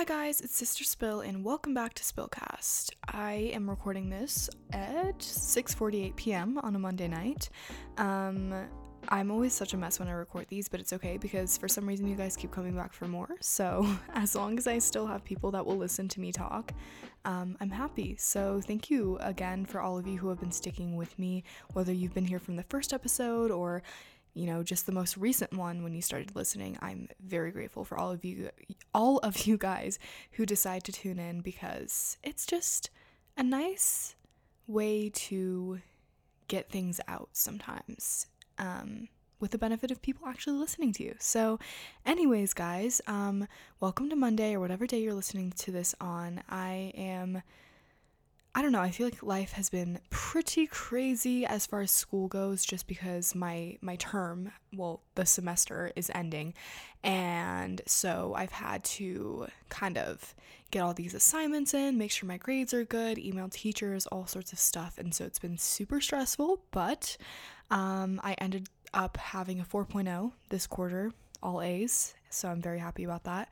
Hi guys, it's Sister Spill and welcome back to Spillcast. I am recording this at 6:48 p.m. on a Monday night. Um I'm always such a mess when I record these, but it's okay because for some reason you guys keep coming back for more. So, as long as I still have people that will listen to me talk, um, I'm happy. So, thank you again for all of you who have been sticking with me, whether you've been here from the first episode or you know, just the most recent one when you started listening. I'm very grateful for all of you all of you guys who decide to tune in because it's just a nice way to get things out sometimes. Um, with the benefit of people actually listening to you. So, anyways, guys, um, welcome to Monday or whatever day you're listening to this on. I am I don't know, I feel like life has been pretty crazy as far as school goes just because my my term, well, the semester is ending. And so I've had to kind of get all these assignments in, make sure my grades are good, email teachers, all sorts of stuff. And so it's been super stressful, but um, I ended up having a 4.0 this quarter, all A's. So I'm very happy about that.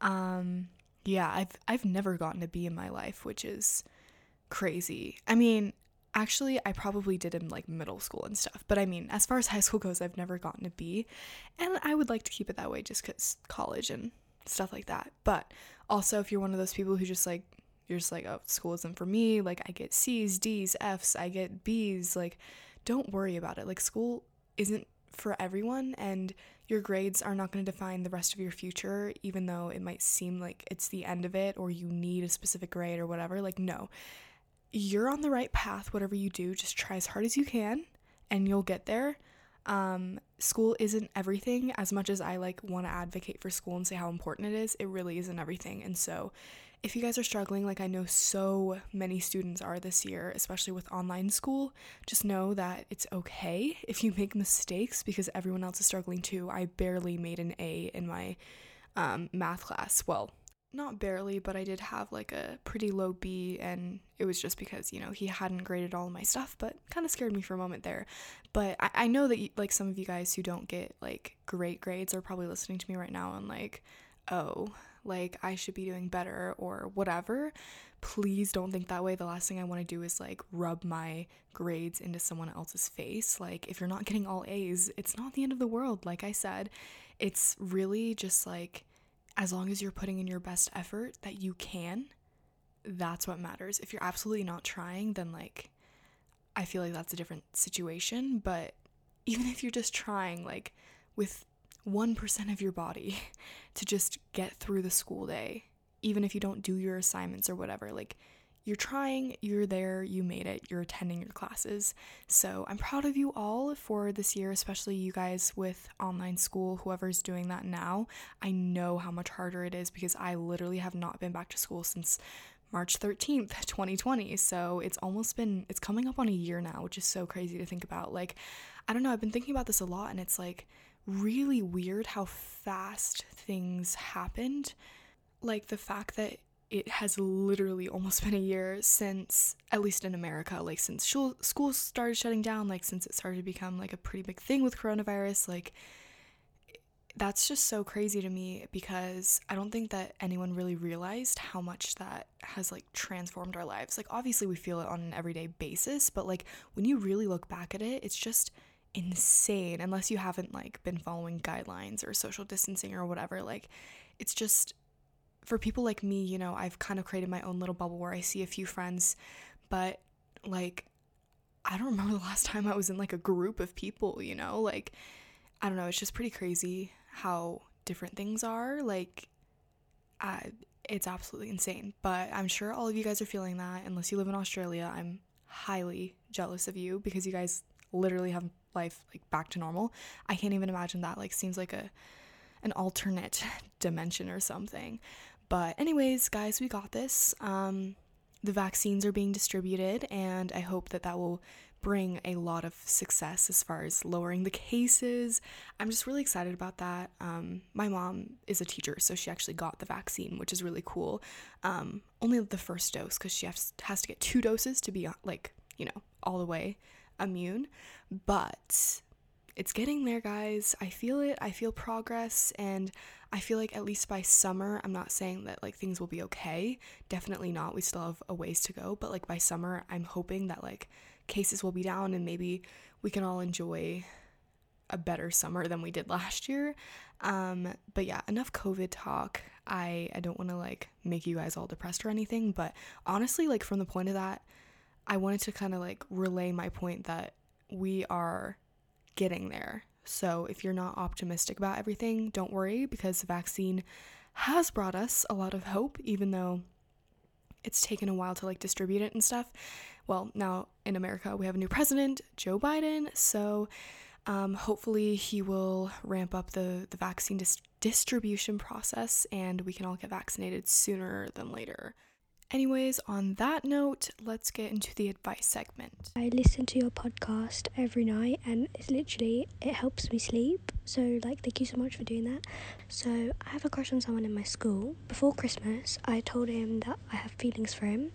Um, yeah, I've I've never gotten a B in my life, which is crazy. I mean, actually, I probably did in like middle school and stuff, but I mean, as far as high school goes, I've never gotten a B, and I would like to keep it that way just because college and stuff like that. But also, if you're one of those people who just like, you're just like, oh, school isn't for me, like, I get C's, D's, F's, I get B's, like, don't worry about it. Like, school isn't for everyone, and your grades are not going to define the rest of your future, even though it might seem like it's the end of it or you need a specific grade or whatever. Like, no, you're on the right path, whatever you do. Just try as hard as you can and you'll get there. Um, school isn't everything as much as I like want to advocate for school and say how important it is. It really isn't everything. And so, if you guys are struggling, like I know so many students are this year, especially with online school, just know that it's okay if you make mistakes because everyone else is struggling too. I barely made an A in my um, math class. Well, not barely, but I did have like a pretty low B, and it was just because, you know, he hadn't graded all my stuff, but kind of scared me for a moment there. But I, I know that, you, like, some of you guys who don't get like great grades are probably listening to me right now and like, oh, like I should be doing better or whatever. Please don't think that way. The last thing I want to do is like rub my grades into someone else's face. Like, if you're not getting all A's, it's not the end of the world. Like I said, it's really just like, as long as you're putting in your best effort that you can, that's what matters. If you're absolutely not trying, then like I feel like that's a different situation, but even if you're just trying like with 1% of your body to just get through the school day, even if you don't do your assignments or whatever, like you're trying, you're there, you made it, you're attending your classes. So I'm proud of you all for this year, especially you guys with online school, whoever's doing that now. I know how much harder it is because I literally have not been back to school since March 13th, 2020. So it's almost been, it's coming up on a year now, which is so crazy to think about. Like, I don't know, I've been thinking about this a lot and it's like really weird how fast things happened. Like the fact that it has literally almost been a year since at least in america like since schools started shutting down like since it started to become like a pretty big thing with coronavirus like that's just so crazy to me because i don't think that anyone really realized how much that has like transformed our lives. Like obviously we feel it on an everyday basis but like when you really look back at it it's just insane unless you haven't like been following guidelines or social distancing or whatever like it's just for people like me, you know, I've kind of created my own little bubble where I see a few friends, but like I don't remember the last time I was in like a group of people, you know? Like I don't know, it's just pretty crazy how different things are. Like uh, it's absolutely insane. But I'm sure all of you guys are feeling that. Unless you live in Australia, I'm highly jealous of you because you guys literally have life like back to normal. I can't even imagine that. Like seems like a an alternate dimension or something. But, anyways, guys, we got this. Um, the vaccines are being distributed, and I hope that that will bring a lot of success as far as lowering the cases. I'm just really excited about that. Um, my mom is a teacher, so she actually got the vaccine, which is really cool. Um, only the first dose because she has, has to get two doses to be like, you know, all the way immune. But it's getting there, guys. I feel it. I feel progress. And I feel like at least by summer, I'm not saying that like things will be okay. Definitely not. We still have a ways to go. But like by summer, I'm hoping that like cases will be down and maybe we can all enjoy a better summer than we did last year. Um, but yeah, enough COVID talk. I, I don't want to like make you guys all depressed or anything, but honestly, like from the point of that, I wanted to kind of like relay my point that we are getting there. So if you're not optimistic about everything, don't worry because the vaccine has brought us a lot of hope, even though it's taken a while to like distribute it and stuff. Well, now in America, we have a new president, Joe Biden. So um, hopefully, he will ramp up the, the vaccine dis- distribution process and we can all get vaccinated sooner than later. Anyways, on that note, let's get into the advice segment. I listen to your podcast every night and it's literally it helps me sleep. So like thank you so much for doing that. So I have a crush on someone in my school. Before Christmas, I told him that I have feelings for him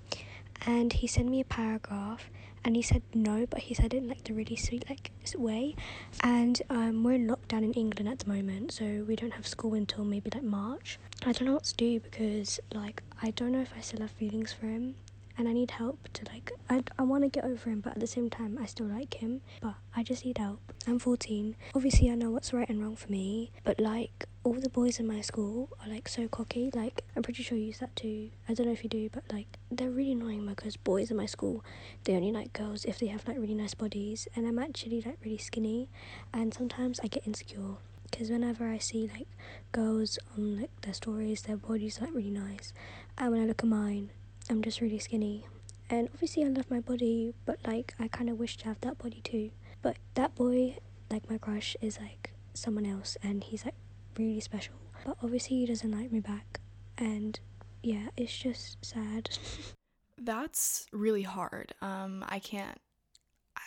and he sent me a paragraph and he said no but he said it in like the really sweet like way. And um, we're in lockdown in england at the moment so we don't have school until maybe like march. I don't know what to do because like i don't know if i still have feelings for him and I need help to like I, I want to get over him but at the same time I still like him but I just need help. I'm 14. Obviously I know what's right and wrong for me but like all the boys in my school are like so cocky like I'm pretty sure you use that too. I don't know if you do but like they're really annoying because boys in my school they only like girls if they have like really nice bodies and I'm actually like really skinny and sometimes I get insecure because whenever I see like girls on like their stories, their bodies are like really nice, and when I look at mine, I'm just really skinny. And obviously, I love my body, but like, I kind of wish to have that body too. But that boy, like my crush, is like someone else, and he's like really special. But obviously, he doesn't like me back. And yeah, it's just sad. That's really hard. Um, I can't.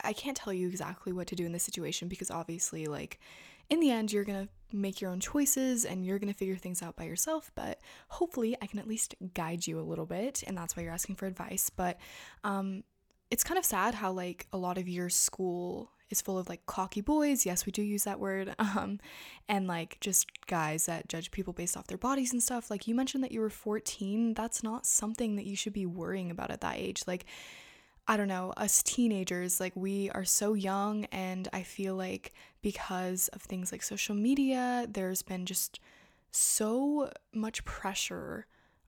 I can't tell you exactly what to do in this situation because obviously, like, in the end, you're gonna make your own choices and you're gonna figure things out by yourself. But hopefully, I can at least guide you a little bit, and that's why you're asking for advice. But um, it's kind of sad how like a lot of your school is full of like cocky boys. Yes, we do use that word. Um, and like just guys that judge people based off their bodies and stuff. Like you mentioned that you were 14. That's not something that you should be worrying about at that age. Like I don't know, us teenagers, like we are so young, and I feel like because of things like social media, there's been just so much pressure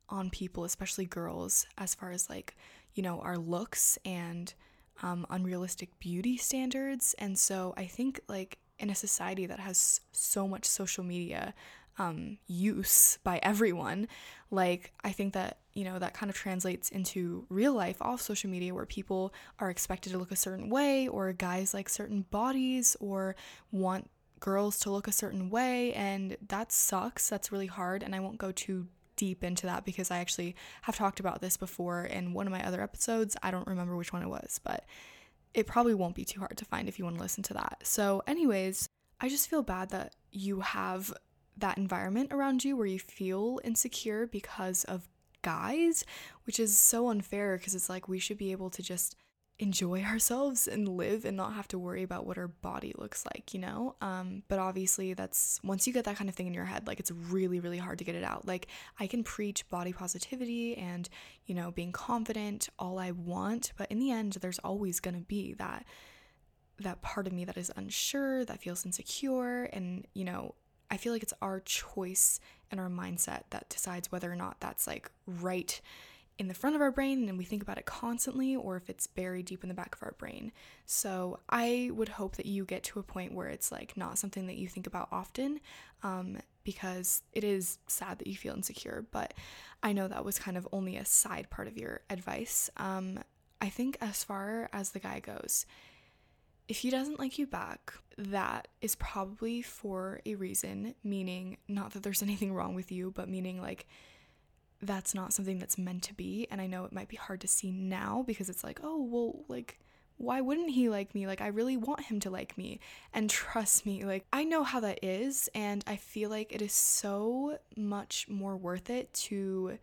on people, especially girls, as far as like, you know, our looks and um, unrealistic beauty standards. And so I think, like, in a society that has so much social media um, use by everyone, like, I think that you know, that kind of translates into real life off social media where people are expected to look a certain way, or guys like certain bodies, or want girls to look a certain way. And that sucks. That's really hard. And I won't go too deep into that because I actually have talked about this before in one of my other episodes. I don't remember which one it was, but it probably won't be too hard to find if you want to listen to that. So, anyways, I just feel bad that you have that environment around you where you feel insecure because of guys, which is so unfair because it's like we should be able to just enjoy ourselves and live and not have to worry about what our body looks like, you know? Um, but obviously, that's once you get that kind of thing in your head, like it's really, really hard to get it out. Like, I can preach body positivity and, you know, being confident all I want, but in the end, there's always gonna be that that part of me that is unsure, that feels insecure, and, you know, I feel like it's our choice and our mindset that decides whether or not that's like right in the front of our brain and we think about it constantly or if it's buried deep in the back of our brain. So I would hope that you get to a point where it's like not something that you think about often um, because it is sad that you feel insecure. But I know that was kind of only a side part of your advice. Um, I think as far as the guy goes, if he doesn't like you back, that is probably for a reason, meaning not that there's anything wrong with you, but meaning like that's not something that's meant to be. And I know it might be hard to see now because it's like, oh, well, like, why wouldn't he like me? Like, I really want him to like me. And trust me, like, I know how that is. And I feel like it is so much more worth it to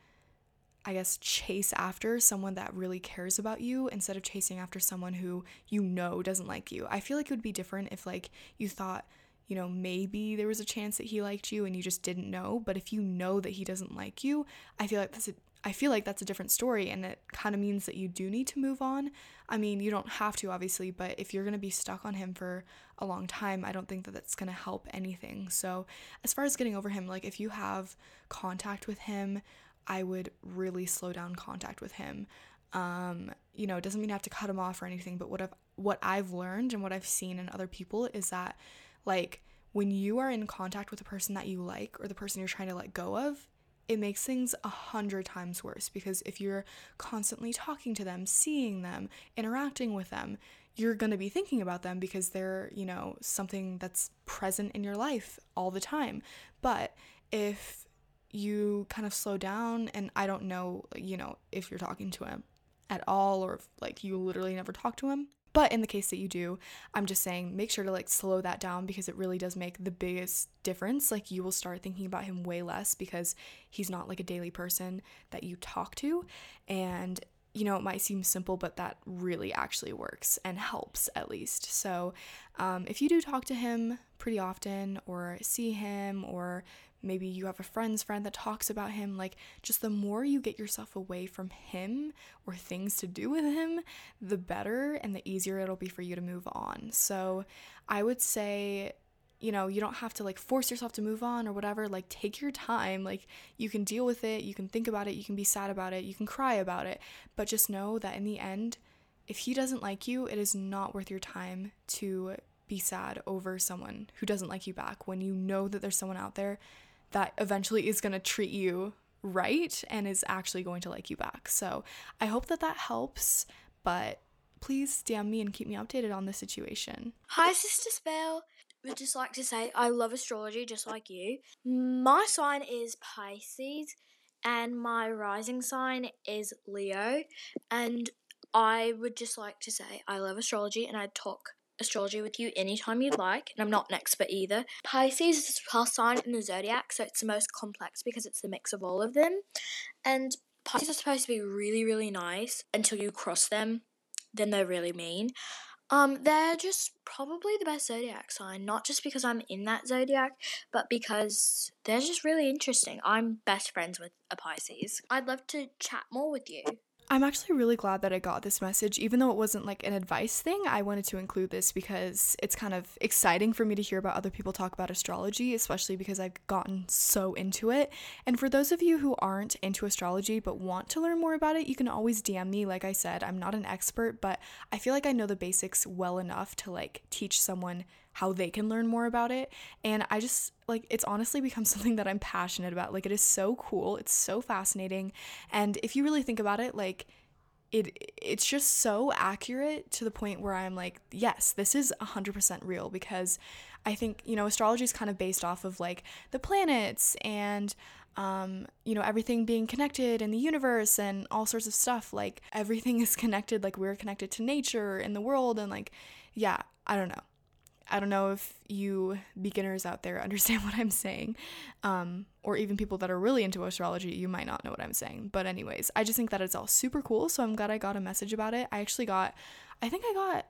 I guess, chase after someone that really cares about you instead of chasing after someone who you know doesn't like you. I feel like it would be different if, like, you thought, you know, maybe there was a chance that he liked you and you just didn't know. But if you know that he doesn't like you, I feel like that's a I feel like that's a different story and it kind of means that you do need to move on. I mean, you don't have to obviously, but if you're going to be stuck on him for a long time, I don't think that that's going to help anything. So, as far as getting over him, like if you have contact with him, I would really slow down contact with him. Um, you know, it doesn't mean you have to cut him off or anything, but what I've what I've learned and what I've seen in other people is that like when you are in contact with a person that you like or the person you're trying to let go of, it makes things a hundred times worse because if you're constantly talking to them, seeing them, interacting with them, you're going to be thinking about them because they're, you know, something that's present in your life all the time. But if you kind of slow down and I don't know, you know, if you're talking to him at all or if like you literally never talk to him. But in the case that you do, I'm just saying make sure to like slow that down because it really does make the biggest difference. Like you will start thinking about him way less because he's not like a daily person that you talk to and you know, it might seem simple, but that really actually works and helps at least. So, um, if you do talk to him pretty often, or see him, or maybe you have a friend's friend that talks about him, like just the more you get yourself away from him or things to do with him, the better and the easier it'll be for you to move on. So I would say you know, you don't have to like force yourself to move on or whatever. Like, take your time. Like, you can deal with it, you can think about it, you can be sad about it, you can cry about it. But just know that in the end, if he doesn't like you, it is not worth your time to be sad over someone who doesn't like you back when you know that there's someone out there that eventually is going to treat you right and is actually going to like you back. So I hope that that helps, but please DM me and keep me updated on the situation. Hi, Sister Spill. Would just like to say I love astrology just like you. My sign is Pisces and my rising sign is Leo. And I would just like to say I love astrology and I'd talk astrology with you anytime you'd like, and I'm not an expert either. Pisces is the 12th sign in the zodiac, so it's the most complex because it's the mix of all of them. And Pisces are supposed to be really, really nice until you cross them, then they're really mean. Um, they're just probably the best zodiac sign, not just because I'm in that zodiac, but because they're just really interesting. I'm best friends with a Pisces. I'd love to chat more with you. I'm actually really glad that I got this message. Even though it wasn't like an advice thing, I wanted to include this because it's kind of exciting for me to hear about other people talk about astrology, especially because I've gotten so into it. And for those of you who aren't into astrology but want to learn more about it, you can always DM me. Like I said, I'm not an expert, but I feel like I know the basics well enough to like teach someone how they can learn more about it. And I just like it's honestly become something that I'm passionate about. Like it is so cool, it's so fascinating. And if you really think about it, like it it's just so accurate to the point where I'm like, yes, this is 100% real because I think, you know, astrology is kind of based off of like the planets and um, you know, everything being connected in the universe and all sorts of stuff. Like everything is connected, like we're connected to nature and the world and like yeah, I don't know. I don't know if you beginners out there understand what I'm saying, um, or even people that are really into astrology, you might not know what I'm saying. But, anyways, I just think that it's all super cool. So, I'm glad I got a message about it. I actually got, I think I got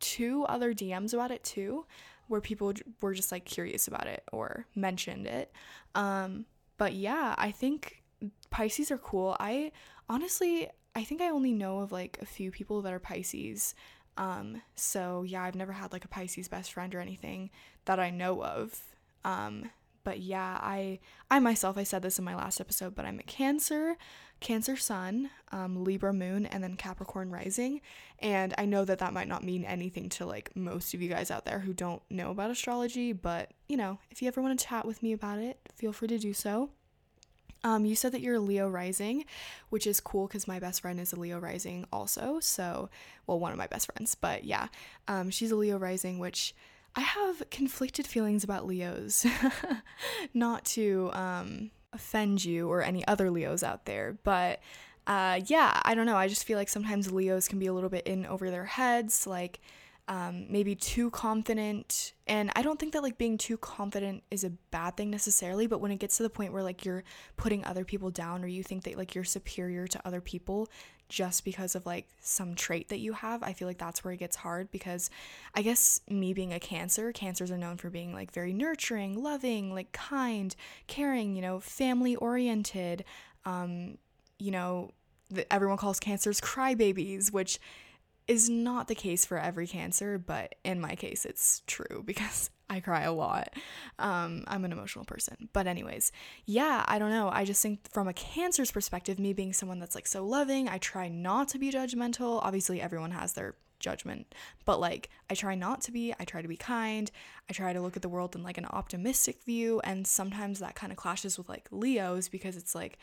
two other DMs about it too, where people were just like curious about it or mentioned it. Um, but yeah, I think Pisces are cool. I honestly, I think I only know of like a few people that are Pisces. Um, so yeah, I've never had like a Pisces best friend or anything that I know of. Um, but yeah, I I myself I said this in my last episode, but I'm a Cancer, Cancer Sun, um, Libra Moon, and then Capricorn Rising, and I know that that might not mean anything to like most of you guys out there who don't know about astrology, but you know, if you ever want to chat with me about it, feel free to do so. Um, you said that you're a Leo rising, which is cool because my best friend is a Leo rising also. So, well, one of my best friends, but yeah, um, she's a Leo rising, which I have conflicted feelings about Leos. Not to um, offend you or any other Leos out there, but uh, yeah, I don't know. I just feel like sometimes Leos can be a little bit in over their heads. Like, um, maybe too confident. And I don't think that like being too confident is a bad thing necessarily, but when it gets to the point where like you're putting other people down or you think that like you're superior to other people just because of like some trait that you have, I feel like that's where it gets hard because I guess me being a cancer, cancers are known for being like very nurturing, loving, like kind, caring, you know, family oriented. Um, you know, everyone calls cancers crybabies, which is not the case for every cancer, but in my case, it's true because I cry a lot. Um, I'm an emotional person. But, anyways, yeah, I don't know. I just think from a cancer's perspective, me being someone that's like so loving, I try not to be judgmental. Obviously, everyone has their judgment, but like I try not to be. I try to be kind. I try to look at the world in like an optimistic view. And sometimes that kind of clashes with like Leo's because it's like,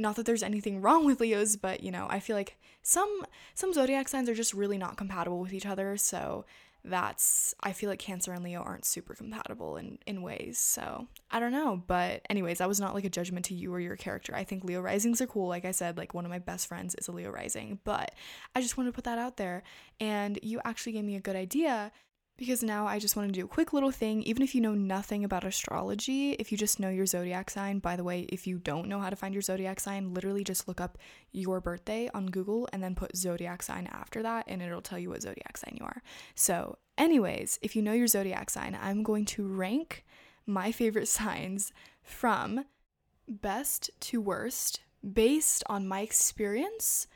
not that there's anything wrong with Leos, but you know, I feel like some some zodiac signs are just really not compatible with each other. So that's I feel like Cancer and Leo aren't super compatible in in ways. So I don't know, but anyways, that was not like a judgment to you or your character. I think Leo risings are cool. Like I said, like one of my best friends is a Leo rising, but I just wanted to put that out there. And you actually gave me a good idea because now I just want to do a quick little thing. Even if you know nothing about astrology, if you just know your zodiac sign, by the way, if you don't know how to find your zodiac sign, literally just look up your birthday on Google and then put zodiac sign after that, and it'll tell you what zodiac sign you are. So, anyways, if you know your zodiac sign, I'm going to rank my favorite signs from best to worst based on my experience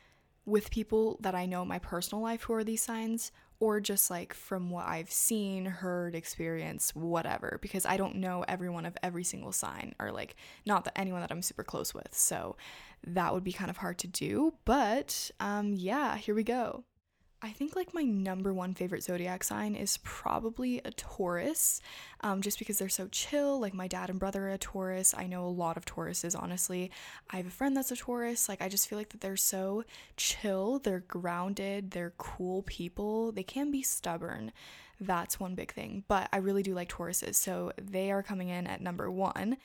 with people that I know in my personal life who are these signs or just like from what I've seen, heard, experienced, whatever, because I don't know everyone of every single sign or like not that anyone that I'm super close with. So that would be kind of hard to do, but um yeah, here we go. I think like my number one favorite zodiac sign is probably a Taurus, um, just because they're so chill. Like my dad and brother are a Taurus. I know a lot of Tauruses, honestly. I have a friend that's a Taurus. Like I just feel like that they're so chill. They're grounded. They're cool people. They can be stubborn. That's one big thing, but I really do like Tauruses. So they are coming in at number one.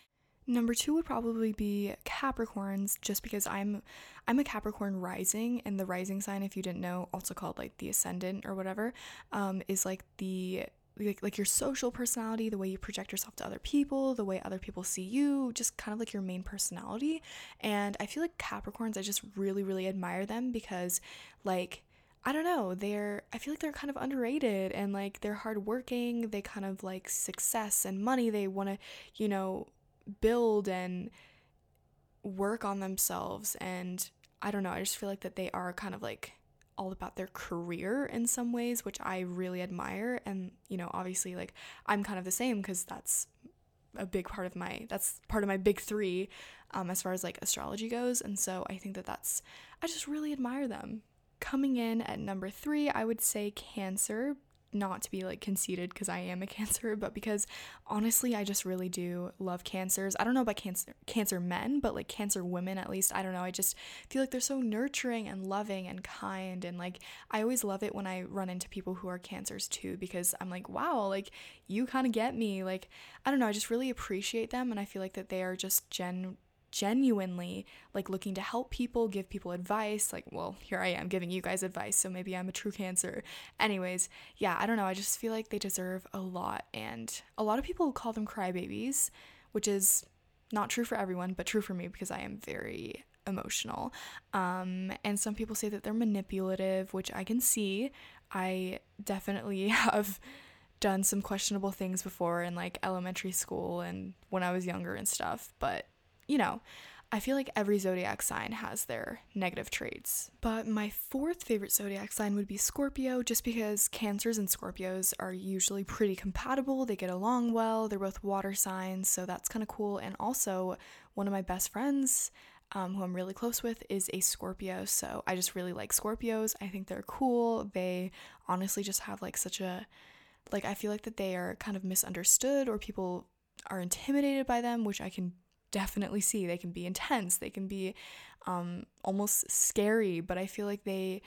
Number two would probably be Capricorns, just because I'm I'm a Capricorn rising, and the rising sign, if you didn't know, also called like the ascendant or whatever, um, is like the like, like your social personality, the way you project yourself to other people, the way other people see you, just kind of like your main personality. And I feel like Capricorns, I just really, really admire them because like I don't know, they're I feel like they're kind of underrated and like they're hardworking, they kind of like success and money, they wanna, you know, build and work on themselves. And I don't know, I just feel like that they are kind of like all about their career in some ways, which I really admire. And you know, obviously like I'm kind of the same cuz that's a big part of my that's part of my big 3 um as far as like astrology goes. And so I think that that's I just really admire them. Coming in at number 3, I would say Cancer not to be like conceited because I am a cancer, but because honestly, I just really do love cancers. I don't know about cancer cancer men, but like cancer women at least. I don't know. I just feel like they're so nurturing and loving and kind and like I always love it when I run into people who are cancers too because I'm like, wow, like you kind of get me. Like I don't know, I just really appreciate them and I feel like that they are just gen genuinely like looking to help people, give people advice. Like, well, here I am giving you guys advice, so maybe I'm a true cancer. Anyways, yeah, I don't know. I just feel like they deserve a lot. And a lot of people call them crybabies, which is not true for everyone, but true for me because I am very emotional. Um, and some people say that they're manipulative, which I can see. I definitely have done some questionable things before in like elementary school and when I was younger and stuff, but you know, I feel like every zodiac sign has their negative traits. But my fourth favorite zodiac sign would be Scorpio, just because Cancers and Scorpios are usually pretty compatible. They get along well. They're both water signs, so that's kind of cool. And also, one of my best friends, um, who I'm really close with, is a Scorpio. So I just really like Scorpios. I think they're cool. They honestly just have like such a, like, I feel like that they are kind of misunderstood or people are intimidated by them, which I can definitely see. They can be intense, they can be um, almost scary, but I feel like they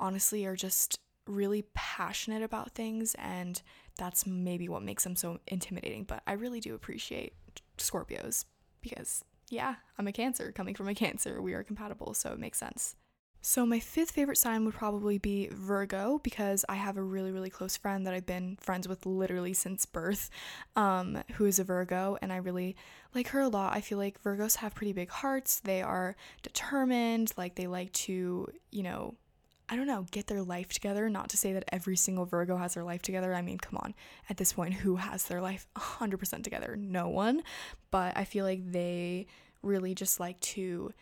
honestly are just really passionate about things, and that's maybe what makes them so intimidating. But I really do appreciate Scorpios because, yeah, I'm a Cancer. Coming from a Cancer, we are compatible, so it makes sense. So, my fifth favorite sign would probably be Virgo because I have a really, really close friend that I've been friends with literally since birth, um, who is a Virgo, and I really like her a lot. I feel like Virgos have pretty big hearts. They are determined, like, they like to, you know, I don't know, get their life together. Not to say that every single Virgo has their life together. I mean, come on, at this point, who has their life 100% together? No one. But I feel like they really just like to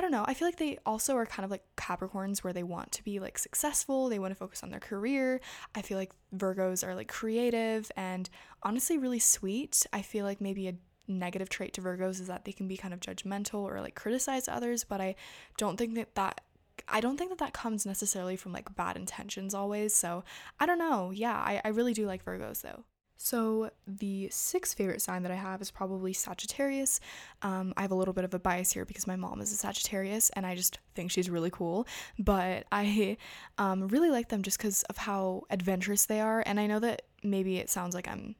I don't know. I feel like they also are kind of like Capricorns where they want to be like successful, they want to focus on their career. I feel like Virgos are like creative and honestly really sweet. I feel like maybe a negative trait to Virgos is that they can be kind of judgmental or like criticize others, but I don't think that that I don't think that that comes necessarily from like bad intentions always. So I don't know. Yeah, I, I really do like Virgos though. So, the sixth favorite sign that I have is probably Sagittarius. Um, I have a little bit of a bias here because my mom is a Sagittarius and I just think she's really cool. But I um, really like them just because of how adventurous they are. And I know that maybe it sounds like I'm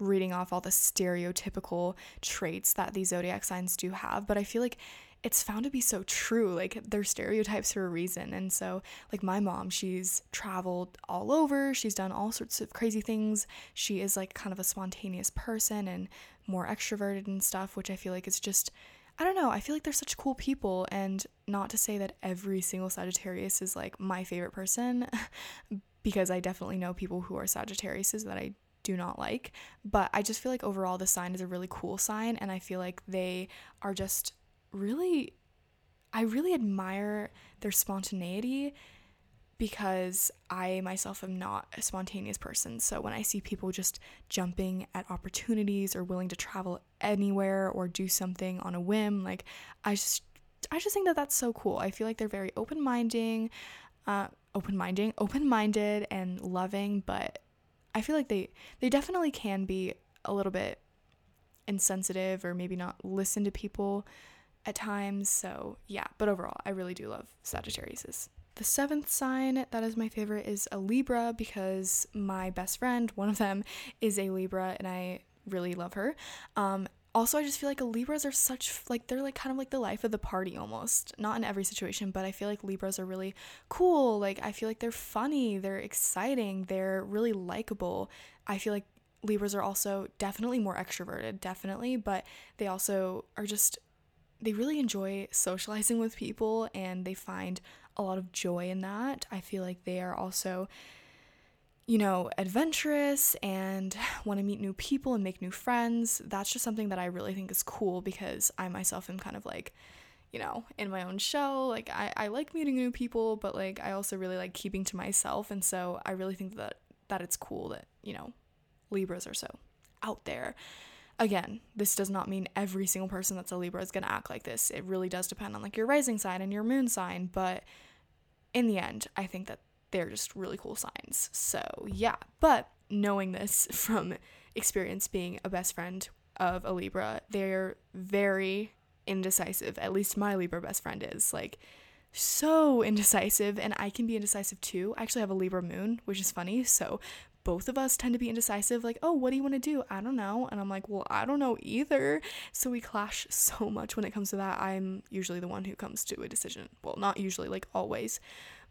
reading off all the stereotypical traits that these zodiac signs do have, but I feel like it's found to be so true. Like they're stereotypes for a reason. And so, like my mom, she's traveled all over, she's done all sorts of crazy things. She is like kind of a spontaneous person and more extroverted and stuff, which I feel like is just I don't know, I feel like they're such cool people and not to say that every single Sagittarius is like my favorite person because I definitely know people who are Sagittariuses that I do not like, but I just feel like overall the sign is a really cool sign and I feel like they are just really I really admire their spontaneity because I myself am not a spontaneous person. So when I see people just jumping at opportunities or willing to travel anywhere or do something on a whim, like I just I just think that that's so cool. I feel like they're very open-minded, uh open-minded, open-minded and loving, but I feel like they they definitely can be a little bit insensitive or maybe not listen to people at times. So, yeah, but overall, I really do love Sagittarius. The seventh sign that is my favorite is a Libra because my best friend, one of them, is a Libra and I really love her. Um, also, I just feel like Libras are such, like, they're like kind of like the life of the party almost. Not in every situation, but I feel like Libras are really cool. Like, I feel like they're funny, they're exciting, they're really likable. I feel like Libras are also definitely more extroverted, definitely, but they also are just they really enjoy socializing with people and they find a lot of joy in that. I feel like they are also you know, adventurous and want to meet new people and make new friends. That's just something that I really think is cool because I myself am kind of like, you know, in my own show. Like, I, I like meeting new people, but like, I also really like keeping to myself. And so I really think that, that it's cool that, you know, Libras are so out there. Again, this does not mean every single person that's a Libra is going to act like this. It really does depend on like your rising sign and your moon sign, but in the end, I think that they're just really cool signs. So, yeah, but knowing this from experience being a best friend of a Libra, they're very indecisive. At least my Libra best friend is like so indecisive and I can be indecisive too. I actually have a Libra moon, which is funny. So both of us tend to be indecisive, like, oh, what do you want to do? I don't know. And I'm like, well, I don't know either. So we clash so much when it comes to that. I'm usually the one who comes to a decision. Well, not usually, like always.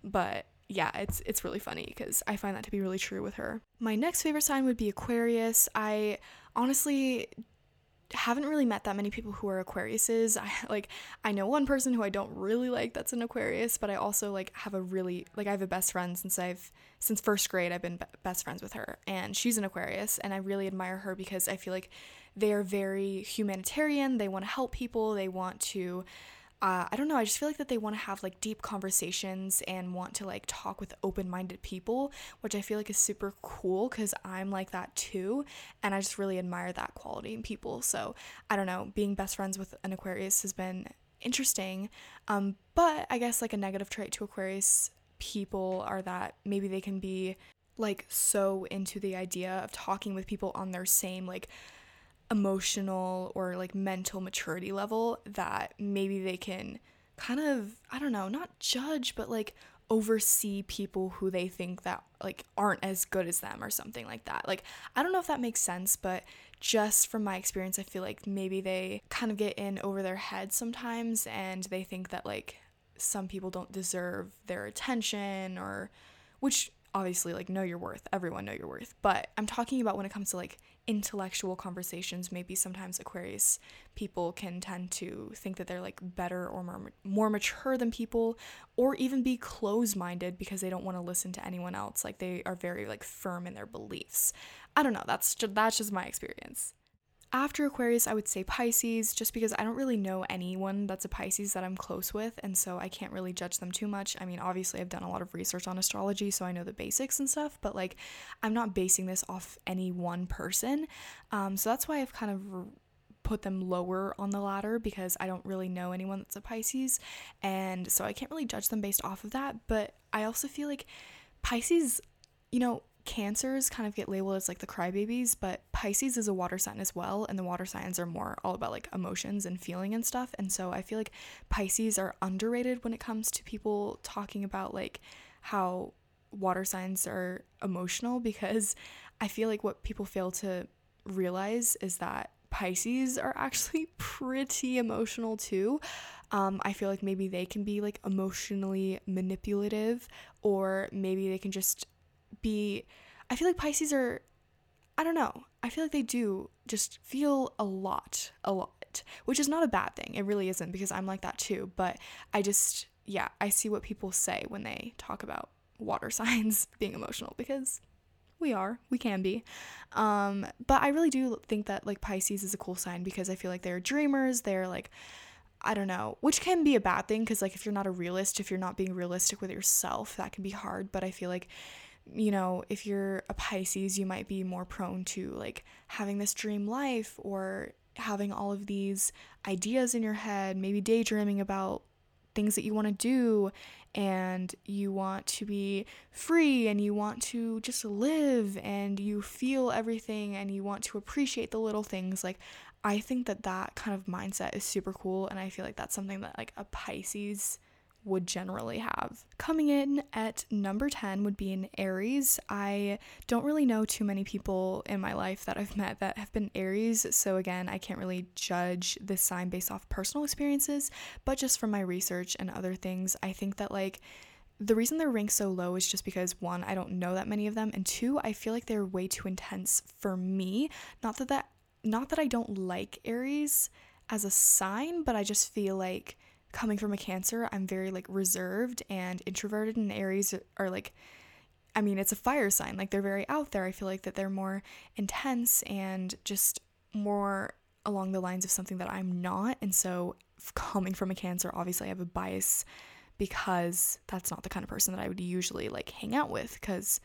But yeah, it's it's really funny because I find that to be really true with her. My next favorite sign would be Aquarius. I honestly haven't really met that many people who are Aquariuses. I like I know one person who I don't really like that's an Aquarius, but I also like have a really like I have a best friend since I've since first grade I've been best friends with her and she's an Aquarius and I really admire her because I feel like they are very humanitarian. They want to help people. They want to uh, I don't know, I just feel like that they want to have like deep conversations and want to like talk with open minded people, which I feel like is super cool because I'm like that too. And I just really admire that quality in people. So I don't know, being best friends with an Aquarius has been interesting. Um, but I guess like a negative trait to Aquarius people are that maybe they can be like so into the idea of talking with people on their same like emotional or like mental maturity level that maybe they can kind of I don't know, not judge but like oversee people who they think that like aren't as good as them or something like that. Like I don't know if that makes sense, but just from my experience I feel like maybe they kind of get in over their head sometimes and they think that like some people don't deserve their attention or which obviously like know your worth. Everyone know your worth. But i'm talking about when it comes to like intellectual conversations maybe sometimes aquarius people can tend to think that they're like better or more more mature than people or even be close-minded because they don't want to listen to anyone else. Like they are very like firm in their beliefs. I don't know. That's just, that's just my experience after Aquarius, I would say Pisces, just because I don't really know anyone that's a Pisces that I'm close with, and so I can't really judge them too much. I mean, obviously, I've done a lot of research on astrology, so I know the basics and stuff, but like, I'm not basing this off any one person. Um, so that's why I've kind of put them lower on the ladder because I don't really know anyone that's a Pisces, and so I can't really judge them based off of that. But I also feel like Pisces, you know, cancers kind of get labeled as like the crybabies, but Pisces is a water sign as well, and the water signs are more all about like emotions and feeling and stuff. And so I feel like Pisces are underrated when it comes to people talking about like how water signs are emotional because I feel like what people fail to realize is that Pisces are actually pretty emotional too. Um, I feel like maybe they can be like emotionally manipulative, or maybe they can just be I feel like Pisces are I don't know. I feel like they do just feel a lot, a lot, which is not a bad thing. It really isn't because I'm like that too, but I just yeah, I see what people say when they talk about water signs being emotional because we are, we can be. Um, but I really do think that like Pisces is a cool sign because I feel like they're dreamers, they're like I don't know, which can be a bad thing because like if you're not a realist, if you're not being realistic with yourself, that can be hard, but I feel like you know, if you're a Pisces, you might be more prone to like having this dream life or having all of these ideas in your head, maybe daydreaming about things that you want to do and you want to be free and you want to just live and you feel everything and you want to appreciate the little things like I think that that kind of mindset is super cool and I feel like that's something that like a Pisces would generally have. Coming in at number 10 would be an Aries. I don't really know too many people in my life that I've met that have been Aries, so again, I can't really judge this sign based off personal experiences, but just from my research and other things, I think that like the reason they're ranked so low is just because one, I don't know that many of them, and two, I feel like they're way too intense for me. Not that that not that I don't like Aries as a sign, but I just feel like coming from a Cancer, I'm very like reserved and introverted, and Aries are like, I mean, it's a fire sign. Like they're very out there. I feel like that they're more intense and just more along the lines of something that I'm not. And so, coming from a Cancer, obviously, I have a bias because that's not the kind of person that I would usually like hang out with. Because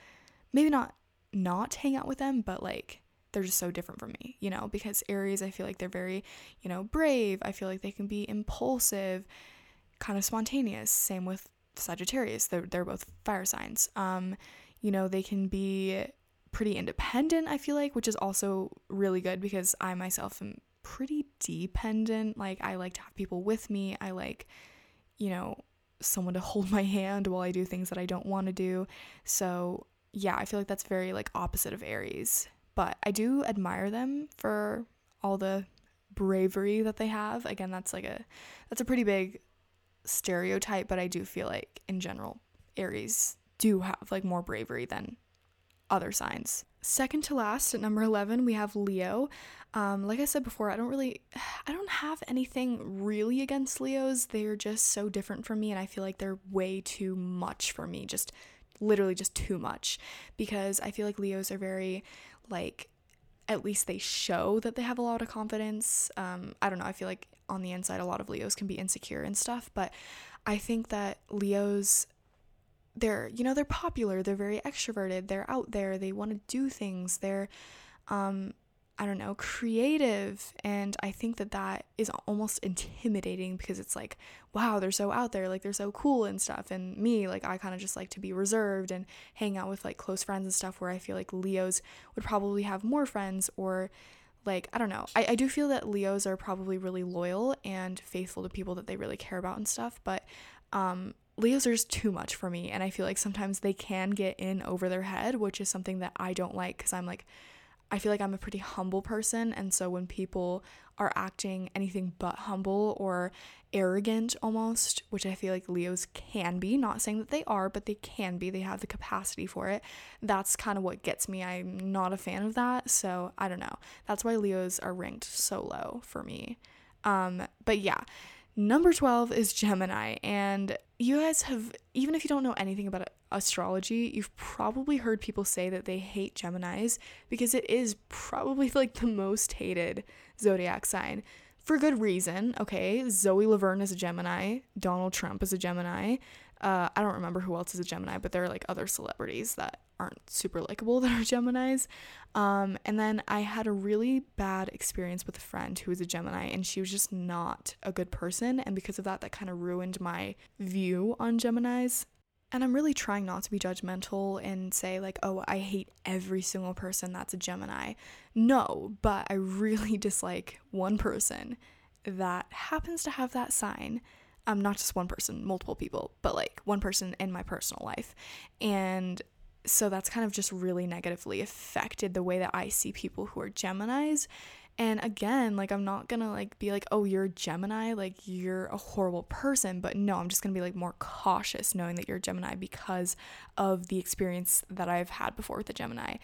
maybe not not hang out with them, but like they're just so different from me, you know, because Aries, I feel like they're very, you know, brave. I feel like they can be impulsive, kind of spontaneous. Same with Sagittarius. They're, they're both fire signs. Um, you know, they can be pretty independent, I feel like, which is also really good because I myself am pretty dependent. Like, I like to have people with me. I like, you know, someone to hold my hand while I do things that I don't want to do. So, yeah, I feel like that's very like opposite of Aries but I do admire them for all the bravery that they have. Again, that's like a that's a pretty big stereotype, but I do feel like in general Aries do have like more bravery than other signs. Second to last at number 11, we have Leo. Um, like I said before, I don't really, I don't have anything really against Leos. They're just so different from me, and I feel like they're way too much for me. Just literally just too much because I feel like Leos are very like at least they show that they have a lot of confidence. Um, I don't know. I feel like on the inside, a lot of Leos can be insecure and stuff, but I think that Leos, they're, you know, they're popular, they're very extroverted, they're out there, they want to do things, they're, um, I don't know, creative. And I think that that is almost intimidating because it's like, wow, they're so out there, like they're so cool and stuff. And me, like, I kind of just like to be reserved and hang out with like close friends and stuff where I feel like Leos would probably have more friends or like, I don't know. I, I do feel that Leos are probably really loyal and faithful to people that they really care about and stuff. But, um, Leos are just too much for me. And I feel like sometimes they can get in over their head, which is something that I don't like because I'm like, I feel like I'm a pretty humble person. And so when people are acting anything but humble or arrogant almost, which I feel like Leos can be, not saying that they are, but they can be, they have the capacity for it. That's kind of what gets me. I'm not a fan of that. So I don't know. That's why Leos are ranked so low for me. Um, but yeah. Number 12 is Gemini. And you guys have, even if you don't know anything about astrology, you've probably heard people say that they hate Geminis because it is probably like the most hated zodiac sign for good reason. Okay, Zoe Laverne is a Gemini, Donald Trump is a Gemini. Uh, I don't remember who else is a Gemini, but there are like other celebrities that aren't super likable that are Geminis. Um, and then I had a really bad experience with a friend who was a Gemini, and she was just not a good person. And because of that, that kind of ruined my view on Geminis. And I'm really trying not to be judgmental and say, like, oh, I hate every single person that's a Gemini. No, but I really dislike one person that happens to have that sign. Um, not just one person, multiple people, but like one person in my personal life. And so that's kind of just really negatively affected the way that I see people who are Geminis. And again, like I'm not gonna like be like, oh, you're a Gemini, like you're a horrible person. But no, I'm just gonna be like more cautious knowing that you're a Gemini because of the experience that I've had before with a Gemini.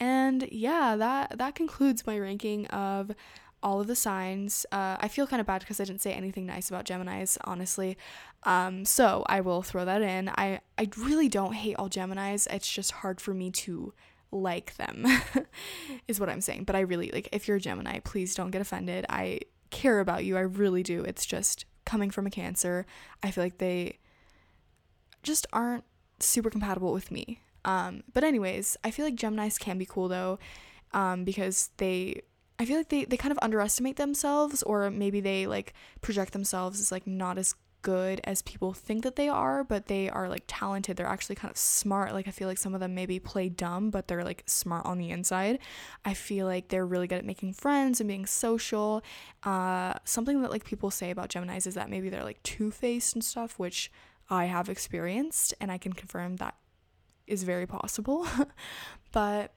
And yeah, that that concludes my ranking of all of the signs. Uh, I feel kind of bad because I didn't say anything nice about Geminis, honestly. Um, so I will throw that in. I I really don't hate all Geminis. It's just hard for me to like them, is what I'm saying. But I really like if you're a Gemini, please don't get offended. I care about you. I really do. It's just coming from a Cancer. I feel like they just aren't super compatible with me. Um, but anyways, I feel like Geminis can be cool though, um, because they I feel like they, they kind of underestimate themselves or maybe they like project themselves as like not as good as people think that they are, but they are like talented. They're actually kind of smart. Like I feel like some of them maybe play dumb, but they're like smart on the inside. I feel like they're really good at making friends and being social. Uh, something that like people say about Geminis is that maybe they're like two-faced and stuff, which I have experienced and I can confirm that is very possible. but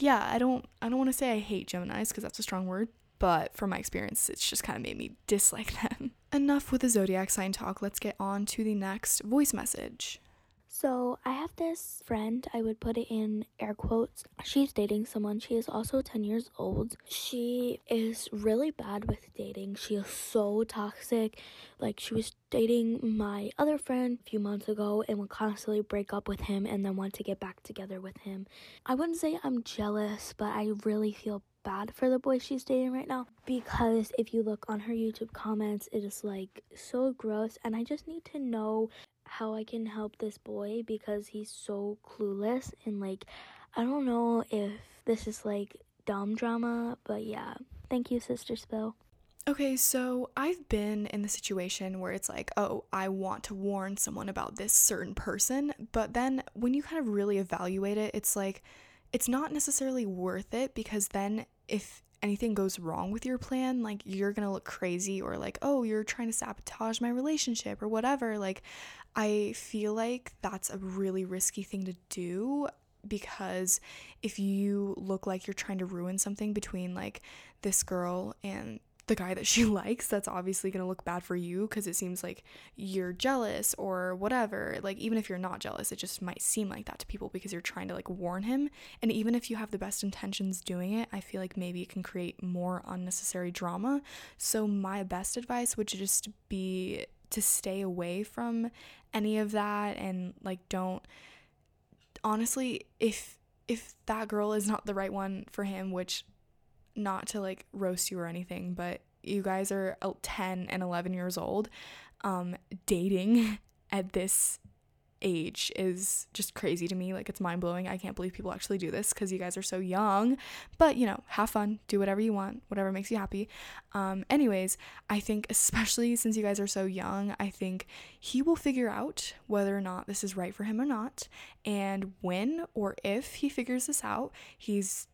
yeah, I don't I don't want to say I hate Geminis because that's a strong word, but from my experience, it's just kind of made me dislike them. Enough with the zodiac sign talk. Let's get on to the next voice message. So, I have this friend, I would put it in air quotes. She's dating someone. She is also 10 years old. She is really bad with dating. She is so toxic. Like, she was dating my other friend a few months ago and would constantly break up with him and then want to get back together with him. I wouldn't say I'm jealous, but I really feel bad for the boy she's dating right now because if you look on her YouTube comments, it is like so gross, and I just need to know how I can help this boy because he's so clueless and like I don't know if this is like dumb drama, but yeah. Thank you, Sister Spill. Okay, so I've been in the situation where it's like, oh, I want to warn someone about this certain person, but then when you kind of really evaluate it, it's like it's not necessarily worth it because then if anything goes wrong with your plan, like you're gonna look crazy or like, oh, you're trying to sabotage my relationship or whatever. Like, I feel like that's a really risky thing to do because if you look like you're trying to ruin something between like this girl and the guy that she likes, that's obviously going to look bad for you because it seems like you're jealous or whatever. Like, even if you're not jealous, it just might seem like that to people because you're trying to like warn him. And even if you have the best intentions doing it, I feel like maybe it can create more unnecessary drama. So, my best advice would just be to stay away from any of that and like don't honestly if if that girl is not the right one for him which not to like roast you or anything but you guys are 10 and 11 years old um dating at this age is just crazy to me. Like it's mind blowing. I can't believe people actually do this because you guys are so young. But you know, have fun, do whatever you want, whatever makes you happy. Um, anyways, I think especially since you guys are so young, I think he will figure out whether or not this is right for him or not. And when or if he figures this out, he's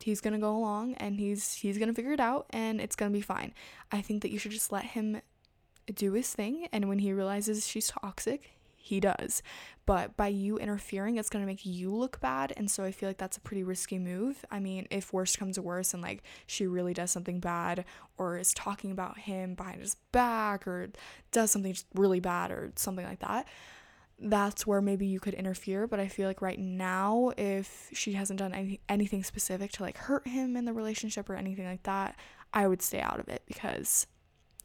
he's gonna go along and he's he's gonna figure it out and it's gonna be fine. I think that you should just let him do his thing and when he realizes she's toxic he does. But by you interfering, it's going to make you look bad. And so I feel like that's a pretty risky move. I mean, if worst comes to worst and like she really does something bad or is talking about him behind his back or does something just really bad or something like that, that's where maybe you could interfere. But I feel like right now, if she hasn't done any, anything specific to like hurt him in the relationship or anything like that, I would stay out of it because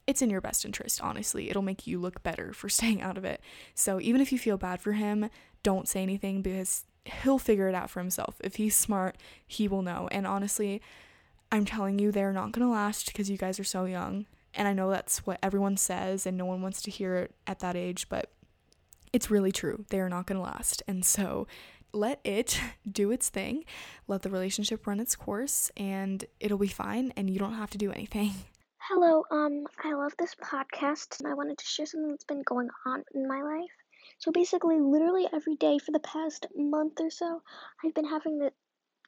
it's in your best interest, honestly. It'll make you look better for staying out of it. So even if you feel bad for him, don't say anything because he'll figure it out for himself. If he's smart, he will know. And honestly, I'm telling you, they're not gonna last because you guys are so young. And I know that's what everyone says, and no one wants to hear it at that age, but it's really true. They are not gonna last. And so let it do its thing, let the relationship run its course, and it'll be fine, and you don't have to do anything. Hello, um, I love this podcast and I wanted to share something that's been going on in my life. So basically, literally every day for the past month or so, I've been having the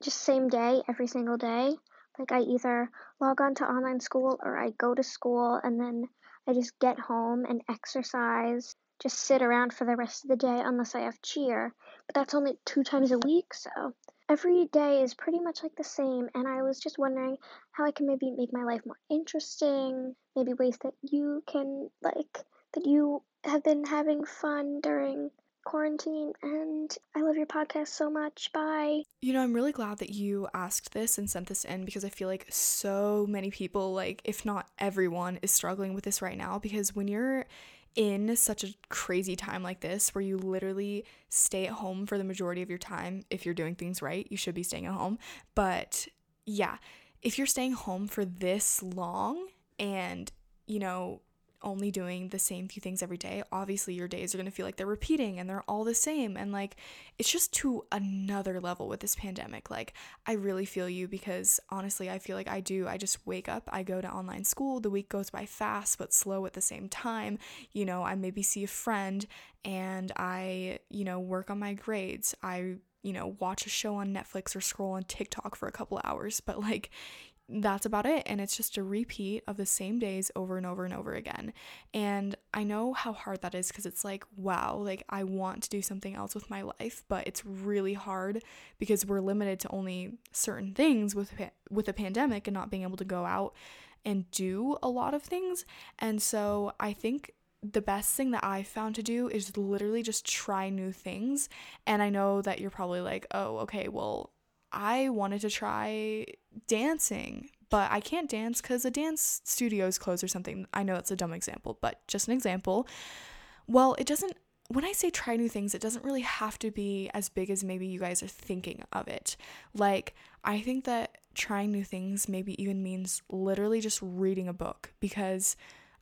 just same day every single day. Like I either log on to online school or I go to school and then I just get home and exercise, just sit around for the rest of the day unless I have cheer. But that's only two times a week, so every day is pretty much like the same and i was just wondering how i can maybe make my life more interesting maybe ways that you can like that you have been having fun during quarantine and i love your podcast so much. Bye. You know i'm really glad that you asked this and sent this in because i feel like so many people like if not everyone is struggling with this right now because when you're in such a crazy time like this where you literally stay at home for the majority of your time if you're doing things right you should be staying at home. But yeah if you're staying home for this long and you know only doing the same few things every day, obviously your days are going to feel like they're repeating and they're all the same. And like, it's just to another level with this pandemic. Like, I really feel you because honestly, I feel like I do. I just wake up, I go to online school, the week goes by fast but slow at the same time. You know, I maybe see a friend and I, you know, work on my grades. I you know, watch a show on Netflix or scroll on TikTok for a couple hours. But like, that's about it. And it's just a repeat of the same days over and over and over again. And I know how hard that is because it's like, wow, like I want to do something else with my life, but it's really hard because we're limited to only certain things with with a pandemic and not being able to go out and do a lot of things. And so I think the best thing that I've found to do is literally just try new things. And I know that you're probably like, oh, okay, well, I wanted to try dancing, but I can't dance because a dance studio is closed or something. I know that's a dumb example, but just an example. Well, it doesn't, when I say try new things, it doesn't really have to be as big as maybe you guys are thinking of it. Like, I think that trying new things maybe even means literally just reading a book because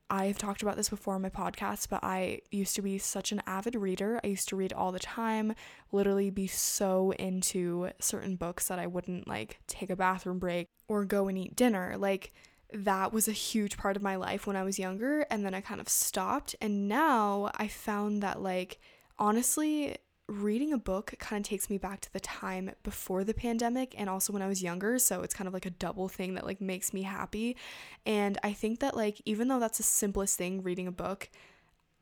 I've talked about this before on my podcast, but I used to be such an avid reader. I used to read all the time, literally be so into certain books that I wouldn't like take a bathroom break or go and eat dinner. Like, that was a huge part of my life when I was younger, and then I kind of stopped. And now I found that, like, honestly, reading a book kind of takes me back to the time before the pandemic and also when I was younger. So it's kind of like a double thing that like makes me happy. And I think that like even though that's the simplest thing, reading a book,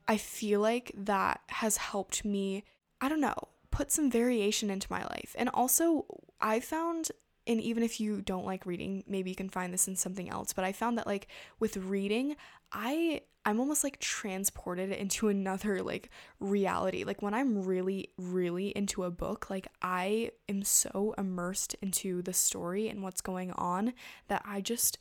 I feel like that has helped me, I don't know, put some variation into my life. And also, I found and even if you don't like reading, maybe you can find this in something else, but I found that like with reading, I I'm almost like transported into another like reality. Like when I'm really really into a book, like I am so immersed into the story and what's going on that I just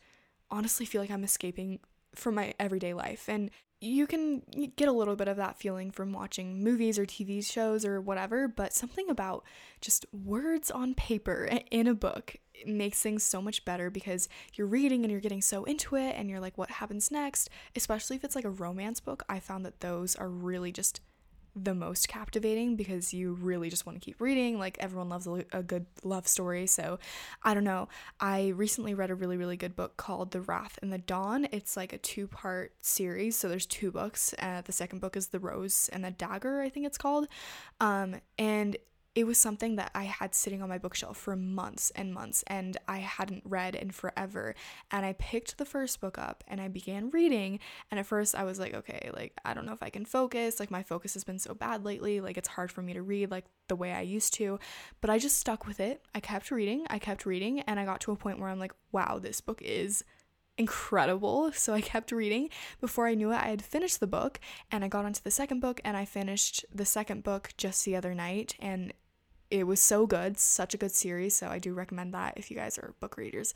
honestly feel like I'm escaping from my everyday life. And you can get a little bit of that feeling from watching movies or TV shows or whatever, but something about just words on paper in a book makes things so much better because you're reading and you're getting so into it and you're like, what happens next? Especially if it's like a romance book, I found that those are really just the most captivating because you really just want to keep reading. Like everyone loves a, a, good love story. So I don't know. I recently read a really, really good book called The Wrath and the Dawn. It's like a two part series. So there's two books. Uh, the second book is The Rose and the Dagger, I think it's called. Um, and it was something that I had sitting on my bookshelf for months and months and I hadn't read in forever. And I picked the first book up and I began reading. And at first I was like, okay, like I don't know if I can focus. Like my focus has been so bad lately. Like it's hard for me to read like the way I used to. But I just stuck with it. I kept reading, I kept reading, and I got to a point where I'm like, wow, this book is incredible. So I kept reading. Before I knew it, I had finished the book and I got onto the second book and I finished the second book just the other night and it was so good, such a good series. So I do recommend that if you guys are book readers.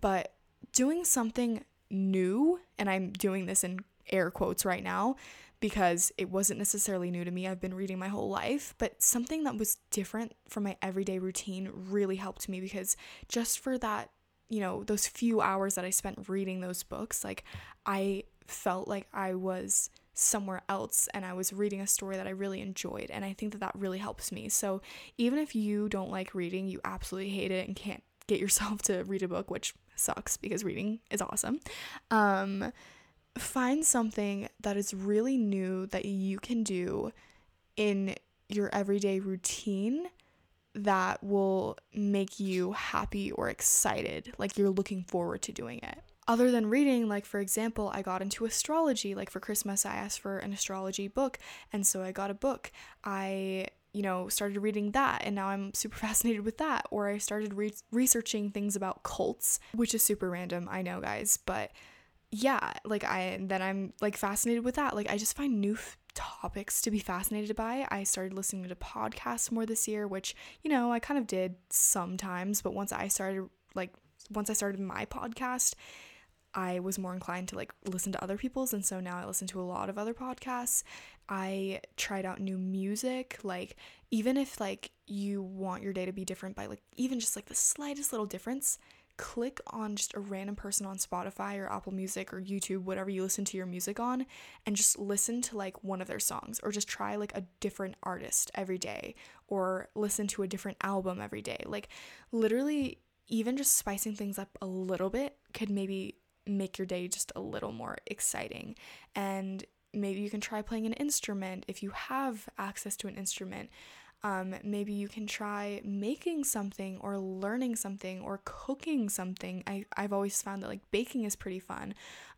But doing something new, and I'm doing this in air quotes right now because it wasn't necessarily new to me. I've been reading my whole life, but something that was different from my everyday routine really helped me because just for that, you know, those few hours that I spent reading those books, like I felt like I was somewhere else and I was reading a story that I really enjoyed. And I think that that really helps me. So even if you don't like reading, you absolutely hate it and can't get yourself to read a book, which sucks because reading is awesome. Um, find something that is really new that you can do in your everyday routine that will make you happy or excited, like you're looking forward to doing it other than reading, like for example, I got into astrology. Like for Christmas, I asked for an astrology book, and so I got a book. I, you know, started reading that, and now I'm super fascinated with that. Or I started re- researching things about cults, which is super random, I know, guys, but yeah, like I then I'm like fascinated with that. Like I just find new f- topics to be fascinated by. I started listening to podcasts more this year, which, you know, I kind of did sometimes, but once I started like once I started my podcast, I was more inclined to like listen to other people's and so now I listen to a lot of other podcasts. I tried out new music, like even if like you want your day to be different by like even just like the slightest little difference, click on just a random person on Spotify or Apple Music or YouTube, whatever you listen to your music on, and just listen to like one of their songs or just try like a different artist every day or listen to a different album every day. Like literally even just spicing things up a little bit could maybe make your day just a little more exciting. And maybe you can try playing an instrument if you have access to an instrument. Um, maybe you can try making something or learning something or cooking something. I, I've always found that like baking is pretty fun.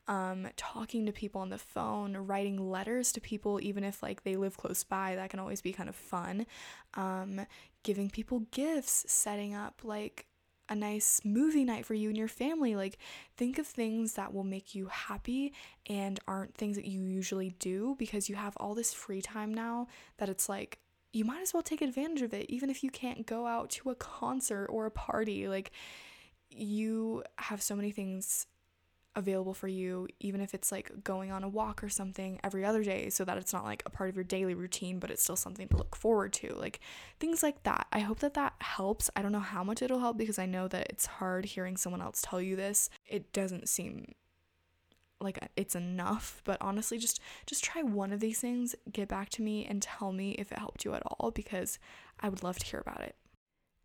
Um, talking to people on the phone, writing letters to people, even if like they live close by, that can always be kind of fun. Um, giving people gifts, setting up like a nice movie night for you and your family. Like, think of things that will make you happy and aren't things that you usually do because you have all this free time now that it's like, you might as well take advantage of it, even if you can't go out to a concert or a party. Like, you have so many things available for you, even if it's like going on a walk or something every other day, so that it's not like a part of your daily routine, but it's still something to look forward to. Like things like that. I hope that that helps. I don't know how much it'll help because I know that it's hard hearing someone else tell you this. It doesn't seem like it's enough but honestly just just try one of these things get back to me and tell me if it helped you at all because i would love to hear about it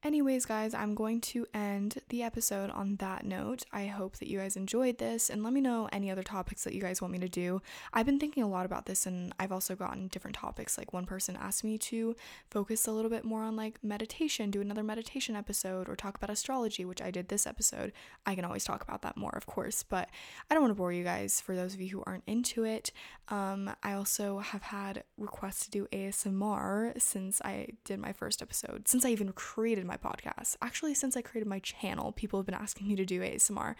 Anyways, guys, I'm going to end the episode on that note. I hope that you guys enjoyed this and let me know any other topics that you guys want me to do. I've been thinking a lot about this and I've also gotten different topics. Like, one person asked me to focus a little bit more on like meditation, do another meditation episode, or talk about astrology, which I did this episode. I can always talk about that more, of course, but I don't want to bore you guys for those of you who aren't into it. Um, I also have had requests to do ASMR since I did my first episode, since I even created my podcast. Actually, since I created my channel, people have been asking me to do ASMR.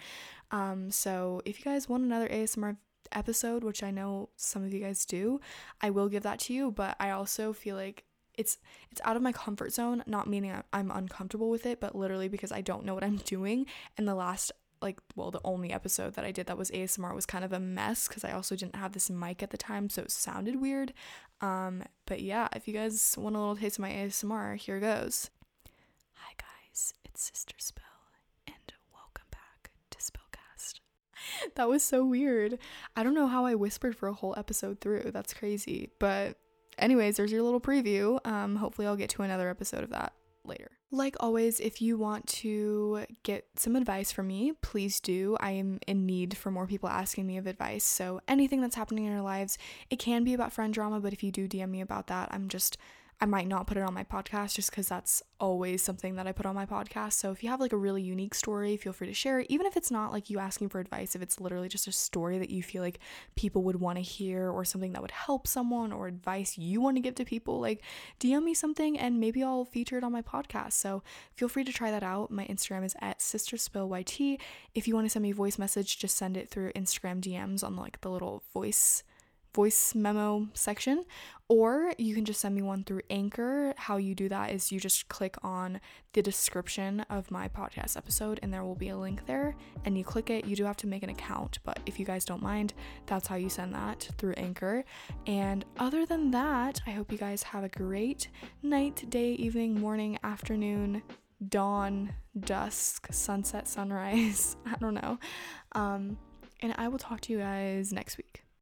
Um, so if you guys want another ASMR episode, which I know some of you guys do, I will give that to you. But I also feel like it's it's out of my comfort zone. Not meaning I'm uncomfortable with it, but literally because I don't know what I'm doing. And the last like well the only episode that I did that was ASMR was kind of a mess because I also didn't have this mic at the time so it sounded weird um but yeah if you guys want a little taste of my ASMR here goes Sister Spill, and welcome back to Spillcast. that was so weird. I don't know how I whispered for a whole episode through. That's crazy. But, anyways, there's your little preview. Um, hopefully, I'll get to another episode of that later. Like always, if you want to get some advice from me, please do. I am in need for more people asking me of advice. So, anything that's happening in your lives, it can be about friend drama, but if you do DM me about that, I'm just I might not put it on my podcast just because that's always something that I put on my podcast. So if you have like a really unique story, feel free to share it. Even if it's not like you asking for advice, if it's literally just a story that you feel like people would want to hear or something that would help someone or advice you want to give to people, like DM me something and maybe I'll feature it on my podcast. So feel free to try that out. My Instagram is at sisterspillyt. If you want to send me a voice message, just send it through Instagram DMs on like the little voice voice memo section, or you can just send me one through Anchor. How you do that is you just click on the description of my podcast episode, and there will be a link there, and you click it. You do have to make an account, but if you guys don't mind, that's how you send that through Anchor. And other than that, I hope you guys have a great night, day, evening, morning, afternoon, dawn, dusk, sunset, sunrise. I don't know. Um, and I will talk to you guys next week.